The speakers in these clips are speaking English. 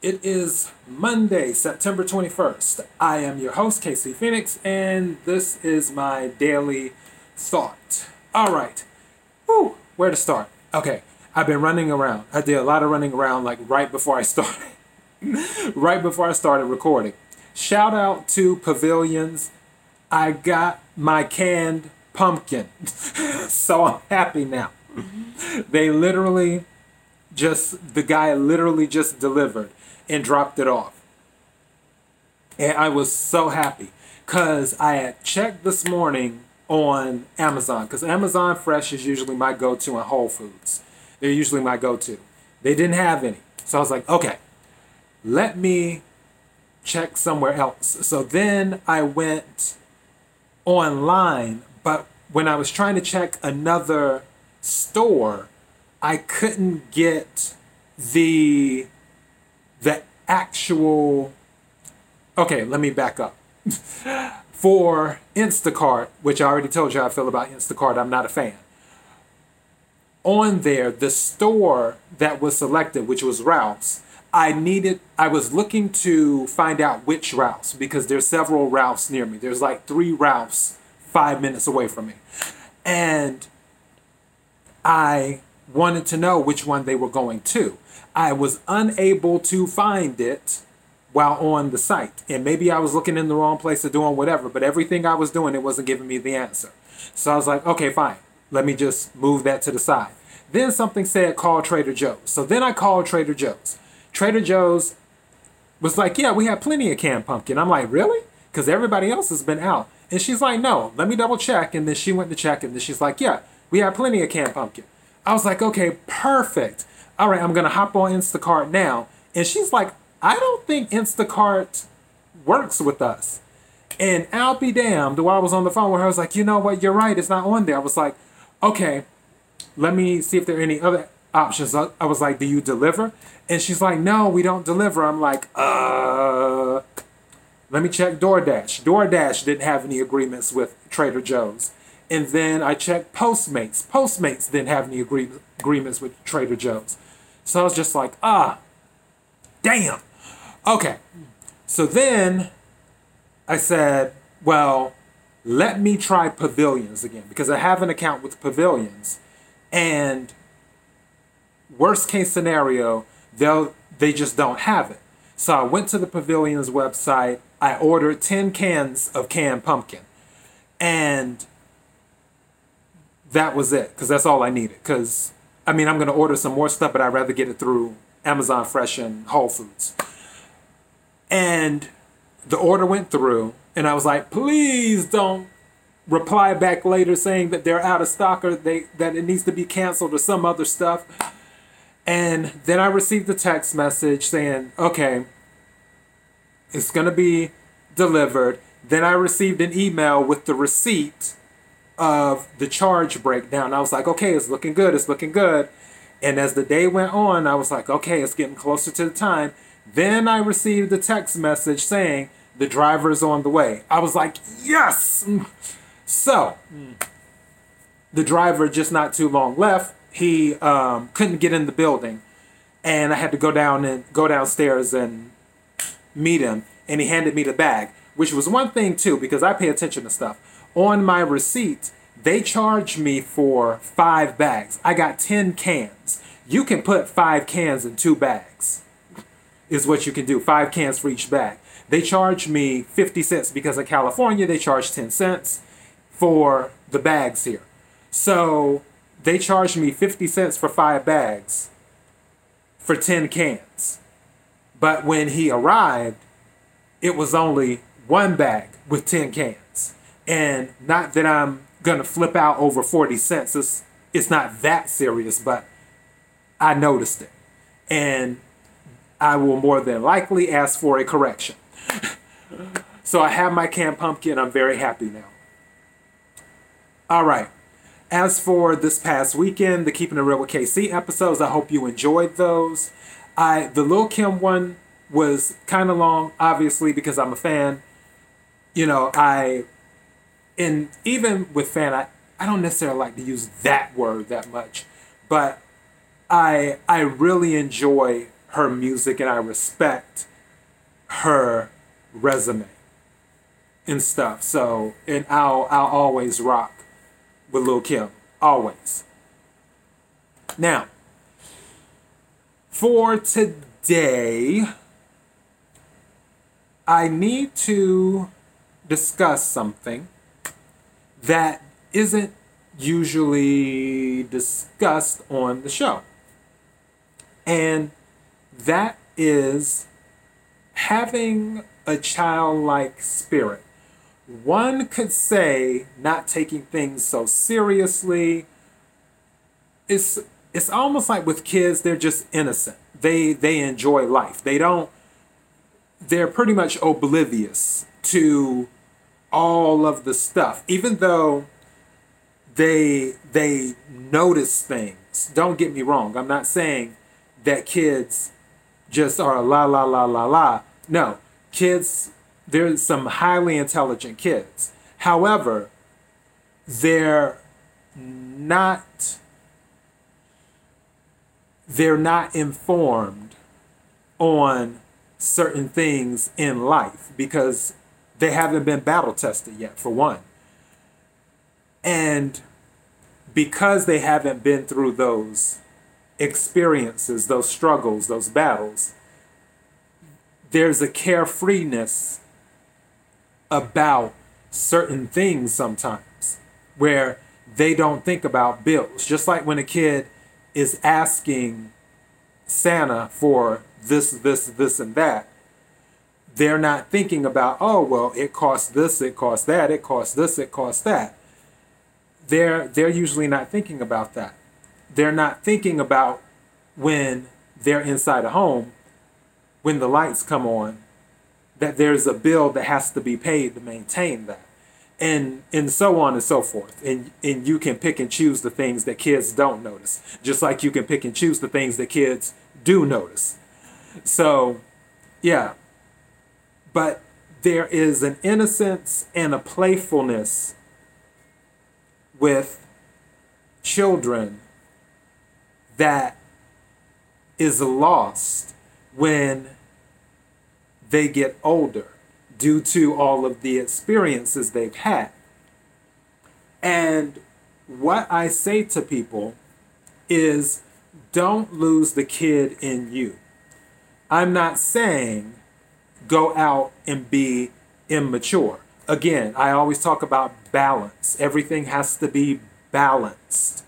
It is Monday, September 21st. I am your host, Casey Phoenix, and this is my daily thought. All right. Whew, where to start? Okay, I've been running around. I did a lot of running around like right before I started. right before I started recording. Shout out to Pavilions. I got my canned pumpkin. so I'm happy now. Mm-hmm. They literally just, the guy literally just delivered and dropped it off. And I was so happy because I had checked this morning on Amazon because Amazon Fresh is usually my go to in Whole Foods. They're usually my go to. They didn't have any. So I was like, okay, let me check somewhere else. So then I went online, but when I was trying to check another store, I couldn't get the the actual okay, let me back up. For Instacart, which I already told you I feel about Instacart, I'm not a fan. On there, the store that was selected, which was Ralph's, I needed I was looking to find out which Ralph's because there's several Ralph's near me. There's like three Ralph's five minutes away from me. And I wanted to know which one they were going to. I was unable to find it while on the site. And maybe I was looking in the wrong place or doing whatever, but everything I was doing, it wasn't giving me the answer. So I was like, okay, fine. Let me just move that to the side. Then something said call Trader Joe's. So then I called Trader Joe's. Trader Joe's was like, yeah, we have plenty of canned pumpkin. I'm like, really? Because everybody else has been out. And she's like, no, let me double check. And then she went to check, and then she's like, yeah, we have plenty of canned pumpkin. I was like, okay, perfect. All right, I'm gonna hop on Instacart now. And she's like, I don't think Instacart works with us. And I'll be damned, while I was on the phone with her, I was like, you know what, you're right, it's not on there. I was like, okay, let me see if there are any other options. I was like, do you deliver? And she's like, no, we don't deliver. I'm like, uh, let me check DoorDash. DoorDash didn't have any agreements with Trader Joe's. And then I checked Postmates. Postmates didn't have any agree- agreements with Trader Joe's. So I was just like, ah, damn. Okay. So then I said, well, let me try Pavilions again because I have an account with Pavilions. And worst case scenario, they'll they just don't have it. So I went to the Pavilions website. I ordered 10 cans of canned pumpkin. And that was it because that's all I needed. Because, I mean, I'm going to order some more stuff, but I'd rather get it through Amazon Fresh and Whole Foods. And the order went through, and I was like, please don't reply back later saying that they're out of stock or they that it needs to be canceled or some other stuff. And then I received a text message saying, okay, it's going to be delivered. Then I received an email with the receipt of the charge breakdown. I was like, okay, it's looking good, it's looking good. And as the day went on, I was like, okay, it's getting closer to the time. Then I received a text message saying the driver is on the way. I was like, yes. So the driver just not too long left. He um, couldn't get in the building, and I had to go down and go downstairs and meet him. And he handed me the bag, which was one thing too because I pay attention to stuff. On my receipt, they charged me for five bags. I got 10 cans. You can put five cans in two bags, is what you can do. Five cans for each bag. They charged me 50 cents because in California they charge 10 cents for the bags here. So they charged me 50 cents for five bags for 10 cans. But when he arrived, it was only one bag with 10 cans. And not that I'm gonna flip out over 40 cents. It's, it's not that serious, but I noticed it. And I will more than likely ask for a correction. so I have my canned pumpkin. I'm very happy now. All right. As for this past weekend, the Keeping It Real with KC episodes, I hope you enjoyed those. I the Lil Kim one was kind of long, obviously, because I'm a fan. You know, I and even with fan, I, I don't necessarily like to use that word that much, but I I really enjoy her music and I respect her resume and stuff. So, and I'll I'll always rock with Lil Kim, always. Now, for today, I need to discuss something that isn't usually discussed on the show. And that is having a childlike spirit. One could say not taking things so seriously. It's it's almost like with kids, they're just innocent. They they enjoy life. They don't they're pretty much oblivious to all of the stuff. Even though they they notice things. Don't get me wrong. I'm not saying that kids just are la la la la la. No, kids, there's some highly intelligent kids. However, they're not they're not informed on certain things in life because they haven't been battle tested yet for one and because they haven't been through those experiences, those struggles, those battles, there's a carefreeness about certain things sometimes where they don't think about bills. Just like when a kid is asking Santa for this, this, this, and that, they're not thinking about, oh, well, it costs this, it costs that, it costs this, it costs that. They're, they're usually not thinking about that. They're not thinking about when they're inside a home, when the lights come on, that there's a bill that has to be paid to maintain that. And and so on and so forth. And and you can pick and choose the things that kids don't notice. Just like you can pick and choose the things that kids do notice. So yeah. But there is an innocence and a playfulness with children that is lost when they get older due to all of the experiences they've had. And what I say to people is don't lose the kid in you. I'm not saying go out and be immature. Again, I always talk about balance. Everything has to be balanced.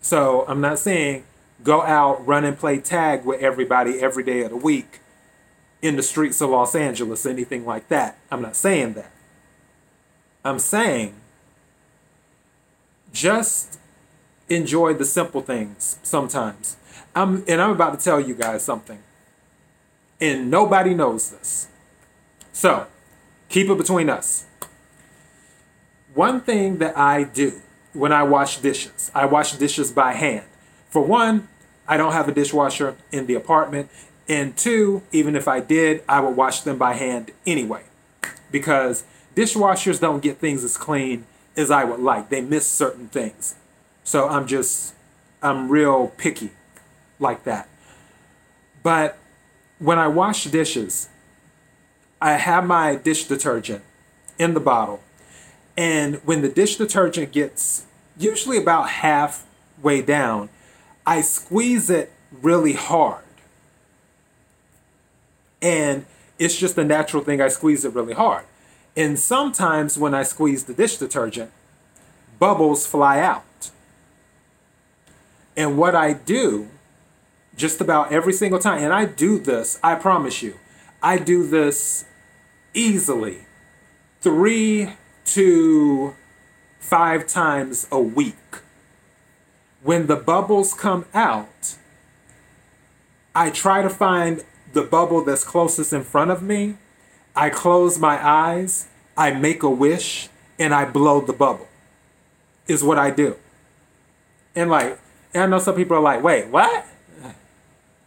So I'm not saying go out, run and play tag with everybody every day of the week in the streets of Los Angeles, anything like that. I'm not saying that. I'm saying just enjoy the simple things sometimes. I'm and I'm about to tell you guys something. And nobody knows this. So, keep it between us. One thing that I do when I wash dishes, I wash dishes by hand. For one, I don't have a dishwasher in the apartment. And two, even if I did, I would wash them by hand anyway. Because dishwashers don't get things as clean as I would like. They miss certain things. So I'm just, I'm real picky like that. But when I wash dishes, I have my dish detergent in the bottle. And when the dish detergent gets usually about halfway down, I squeeze it really hard. And it's just a natural thing, I squeeze it really hard. And sometimes when I squeeze the dish detergent, bubbles fly out. And what I do just about every single time, and I do this, I promise you, I do this easily three to five times a week when the bubbles come out, I try to find the bubble that's closest in front of me. I close my eyes, I make a wish, and I blow the bubble, is what I do. And like, and I know some people are like, wait, what?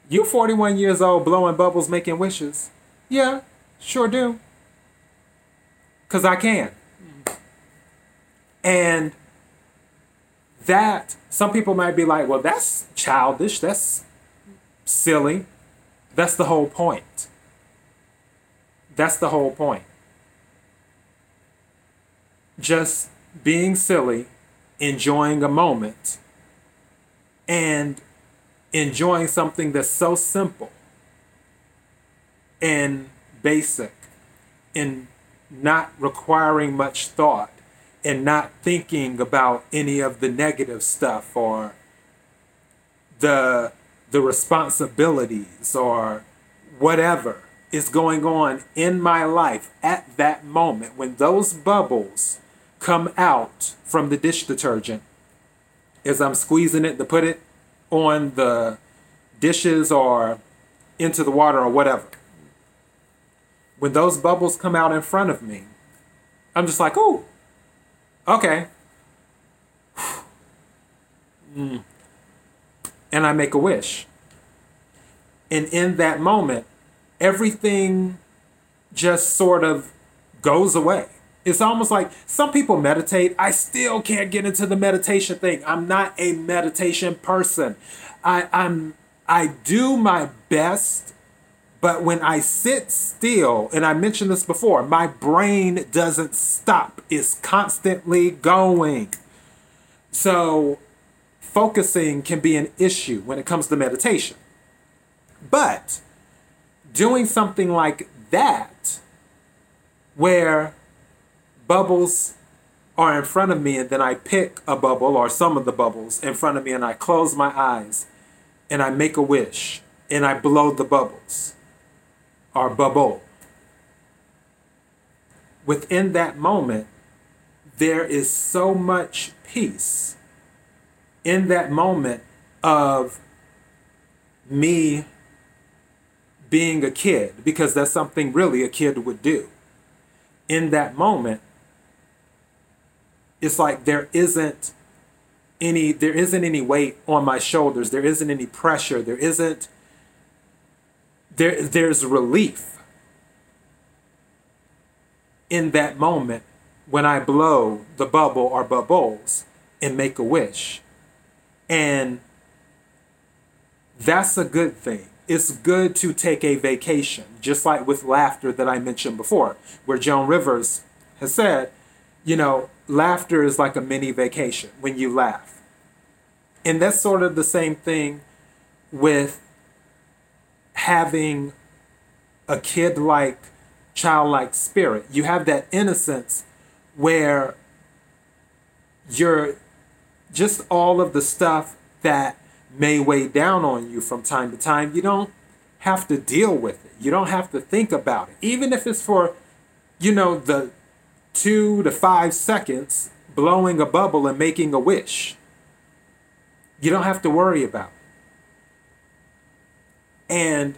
You 41 years old blowing bubbles, making wishes? Yeah, sure do. Because I can. And that some people might be like, well, that's childish, that's silly. That's the whole point. That's the whole point. Just being silly, enjoying a moment, and enjoying something that's so simple and basic and not requiring much thought and not thinking about any of the negative stuff or the the responsibilities or whatever is going on in my life at that moment when those bubbles come out from the dish detergent as I'm squeezing it to put it on the dishes or into the water or whatever. When those bubbles come out in front of me, I'm just like, oh, okay. Mm. And I make a wish. And in that moment, everything just sort of goes away. It's almost like some people meditate. I still can't get into the meditation thing. I'm not a meditation person. I, I'm I do my best, but when I sit still, and I mentioned this before, my brain doesn't stop. It's constantly going. So focusing can be an issue when it comes to meditation. But doing something like that, where bubbles are in front of me and then I pick a bubble or some of the bubbles in front of me and I close my eyes and I make a wish and I blow the bubbles or bubble. Within that moment, there is so much peace in that moment of me being a kid, because that's something really a kid would do. In that moment, it's like there isn't any there isn't any weight on my shoulders. There isn't any pressure. There isn't there there's relief in that moment when i blow the bubble or bubbles and make a wish. And that's a good thing. It's good to take a vacation just like with laughter that i mentioned before where joan rivers has said you know laughter is like a mini vacation when you laugh. And that's sort of the same thing with having a kid like, childlike spirit. You have that innocence where you're just all of the stuff that may weigh down on you from time to time. You don't have to deal with it. You don't have to think about it. Even if it's for, you know, the two to five seconds blowing a bubble and making a wish. You don't have to worry about it. And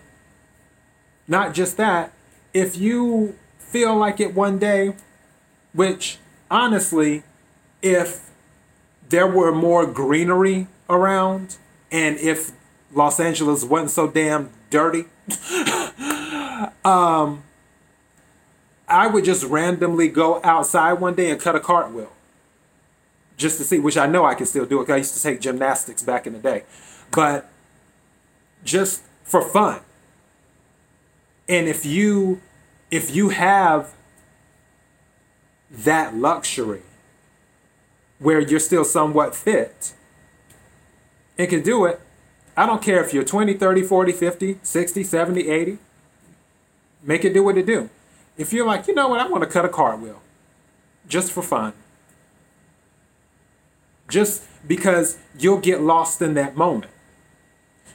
not just that, if you feel like it one day, which honestly, if there were more greenery around and if Los Angeles wasn't so damn dirty, um, I would just randomly go outside one day and cut a cartwheel just to see, which I know I can still do it. I used to take gymnastics back in the day, but just for fun. And if you if you have that luxury where you're still somewhat fit and can do it, I don't care if you're 20, 30, 40, 50, 60, 70, 80. Make it do what it do. If you're like, you know what, I want to cut a cartwheel just for fun. Just because you'll get lost in that moment.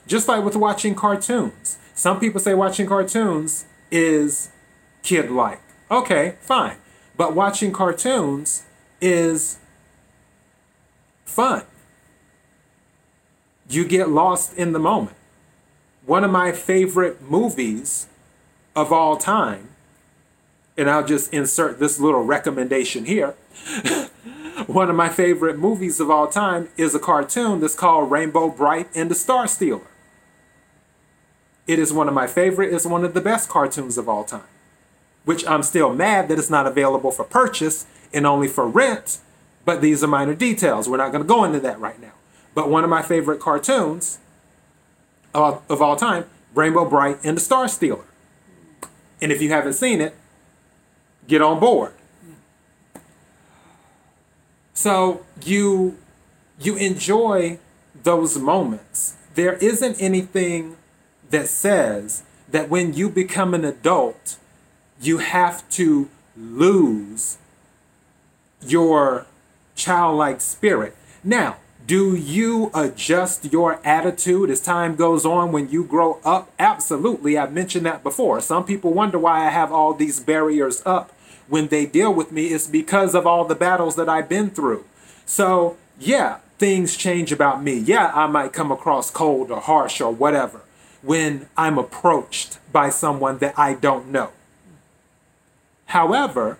Just like with watching cartoons. Some people say watching cartoons is kid like. Okay, fine. But watching cartoons is fun. You get lost in the moment. One of my favorite movies of all time and I'll just insert this little recommendation here. One of my favorite movies of all time is a cartoon that's called Rainbow Brite and the Star Stealer. It is one of my favorite, it's one of the best cartoons of all time. Which I'm still mad that it's not available for purchase and only for rent, but these are minor details. We're not going to go into that right now. But one of my favorite cartoons of, of all time Rainbow Brite and the Star Stealer. And if you haven't seen it, get on board. So you you enjoy those moments. There isn't anything that says that when you become an adult, you have to lose your childlike spirit. Now, do you adjust your attitude as time goes on when you grow up? Absolutely. I've mentioned that before. Some people wonder why I have all these barriers up when they deal with me. It's because of all the battles that I've been through. So, yeah, things change about me. Yeah, I might come across cold or harsh or whatever when I'm approached by someone that I don't know. However,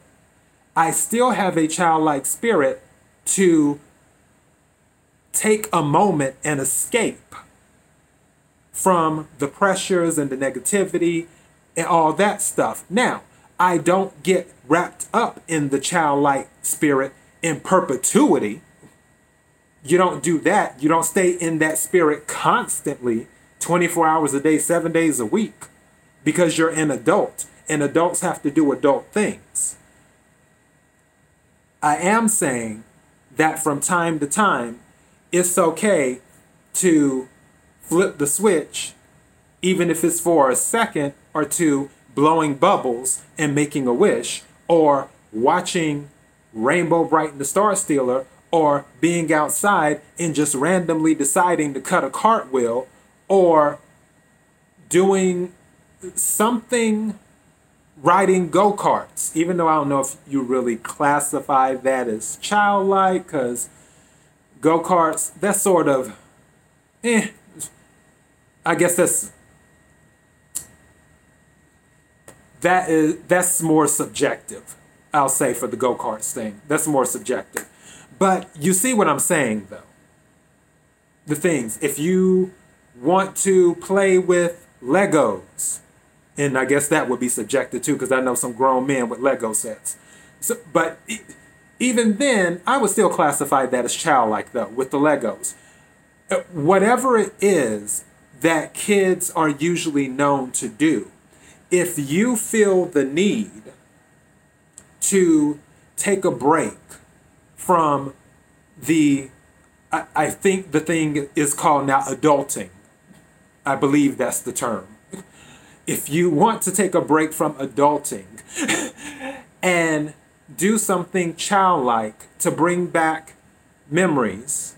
I still have a childlike spirit to take a moment and escape from the pressures and the negativity and all that stuff. Now, I don't get wrapped up in the childlike spirit in perpetuity. You don't do that. You don't stay in that spirit constantly, 24 hours a day, seven days a week, because you're an adult and adults have to do adult things. I am saying that from time to time, it's okay to flip the switch, even if it's for a second or two, blowing bubbles and making a wish, or watching Rainbow Brite and the Star Stealer, or being outside and just randomly deciding to cut a cartwheel, or doing something riding go karts, even though I don't know if you really classify that as childlike, because go karts, that's sort of, eh, I guess that's, that is, that's more subjective, I'll say, for the go karts thing. That's more subjective. But you see what I'm saying, though. The things, if you want to play with Legos, and I guess that would be subjective too, because I know some grown men with Lego sets. So, but even then, I would still classify that as childlike, though, with the Legos. Uh, whatever it is that kids are usually known to do, if you feel the need to take a break from the, I, I think the thing is called now adulting. I believe that's the term if you want to take a break from adulting and do something childlike to bring back memories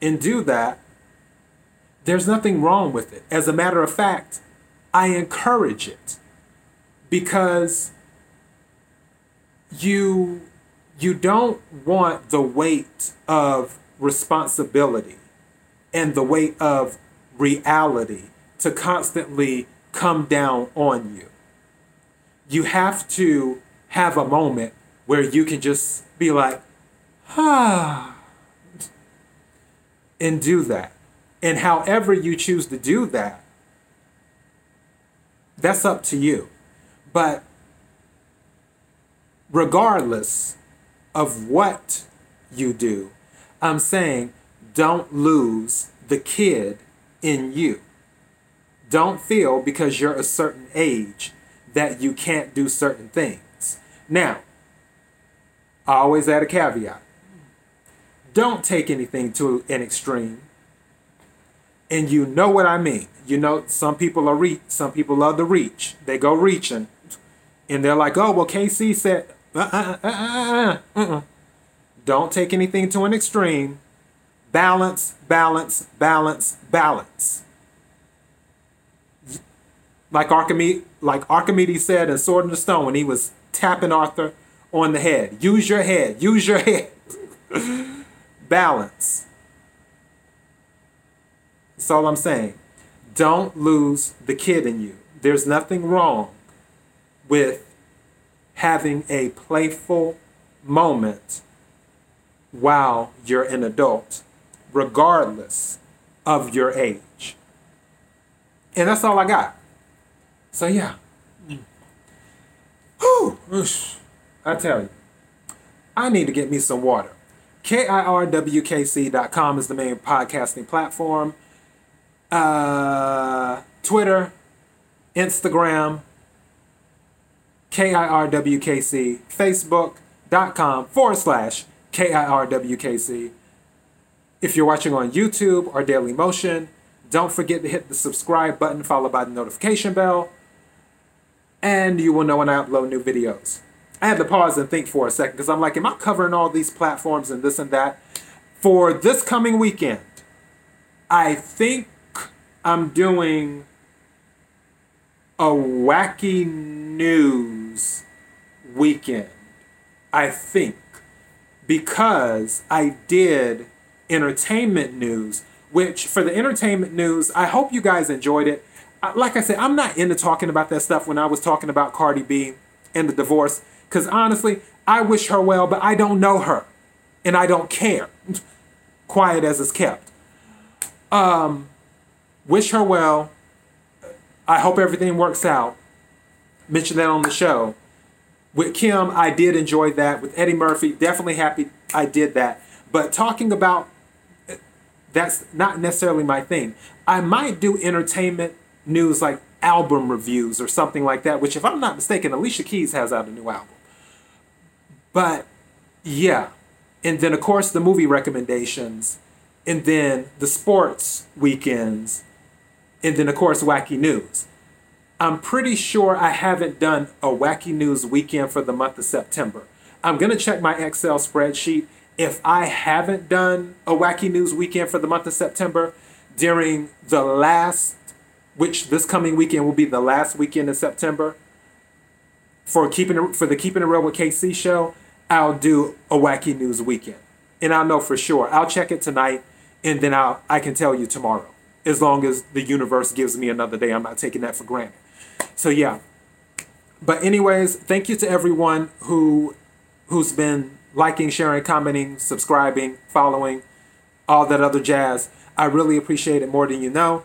and do that, there's nothing wrong with it. As a matter of fact, I encourage it because you you don't want the weight of responsibility and the weight of reality to constantly come down on you. You have to have a moment where you can just be like, ah, and do that. And however you choose to do that, that's up to you. But regardless of what you do, I'm saying don't lose the kid in you. Don't feel because you're a certain age that you can't do certain things. Now, I always add a caveat. Don't take anything to an extreme. And you know what I mean. You know, some people are reach, some people love the reach. They go reaching, and they're like, "Oh, well, KC said, uh, uh, uh, uh, don't take anything to an extreme. Balance, balance, balance, balance like Archimedes, like Archimedes said in Sword in the Stone when he was tapping Arthur on the head. Use your head. Use your head. Balance. That's all I'm saying. Don't lose the kid in you. There's nothing wrong with having a playful moment while you're an adult, regardless of your age. And that's all I got. So yeah. Whew. I tell you, I need to get me some water. KIRWKC.com is the main podcasting platform. uh, Twitter, Instagram, KIRWKC, Facebook.com forward slash KIRWKC. If you're watching on YouTube or Daily Motion, don't forget to hit the subscribe button followed by the notification bell, and you will know when I upload new videos. I had to pause and think for a second because I'm like, am I covering all these platforms and this and that? For this coming weekend, I think I'm doing a wacky news weekend. I think because I did entertainment news, which for the entertainment news, I hope you guys enjoyed it. Like I said, I'm not into talking about that stuff when I was talking about Cardi B and the divorce, because honestly, I wish her well, but I don't know her and I don't care. Quiet as it's kept. Um, wish her well. I hope everything works out. Mention that on the show. With Kim, I did enjoy that. With Eddie Murphy, definitely happy I did that. But talking about that's not necessarily my thing. I might do entertainment news like album reviews or something like that, which, if I'm not mistaken, Alicia Keys has out a new album. But yeah. And then, of course, the movie recommendations, and then the sports weekends, and then, of course, wacky news. I'm pretty sure I haven't done a wacky news weekend for the month of September. I'm going to check my Excel spreadsheet if I haven't done a wacky news weekend for the month of September during the last, which this coming weekend will be the last weekend in September, for keeping for the Keeping It Real with KC show, I'll do a wacky news weekend, and I'll know for sure. I'll check it tonight, and then I'll I can tell you tomorrow. As long as the universe gives me another day, I'm not taking that for granted. So yeah. But anyways, thank you to everyone who who's been liking, sharing, commenting, subscribing, following, all that other jazz. I really appreciate it more than you know.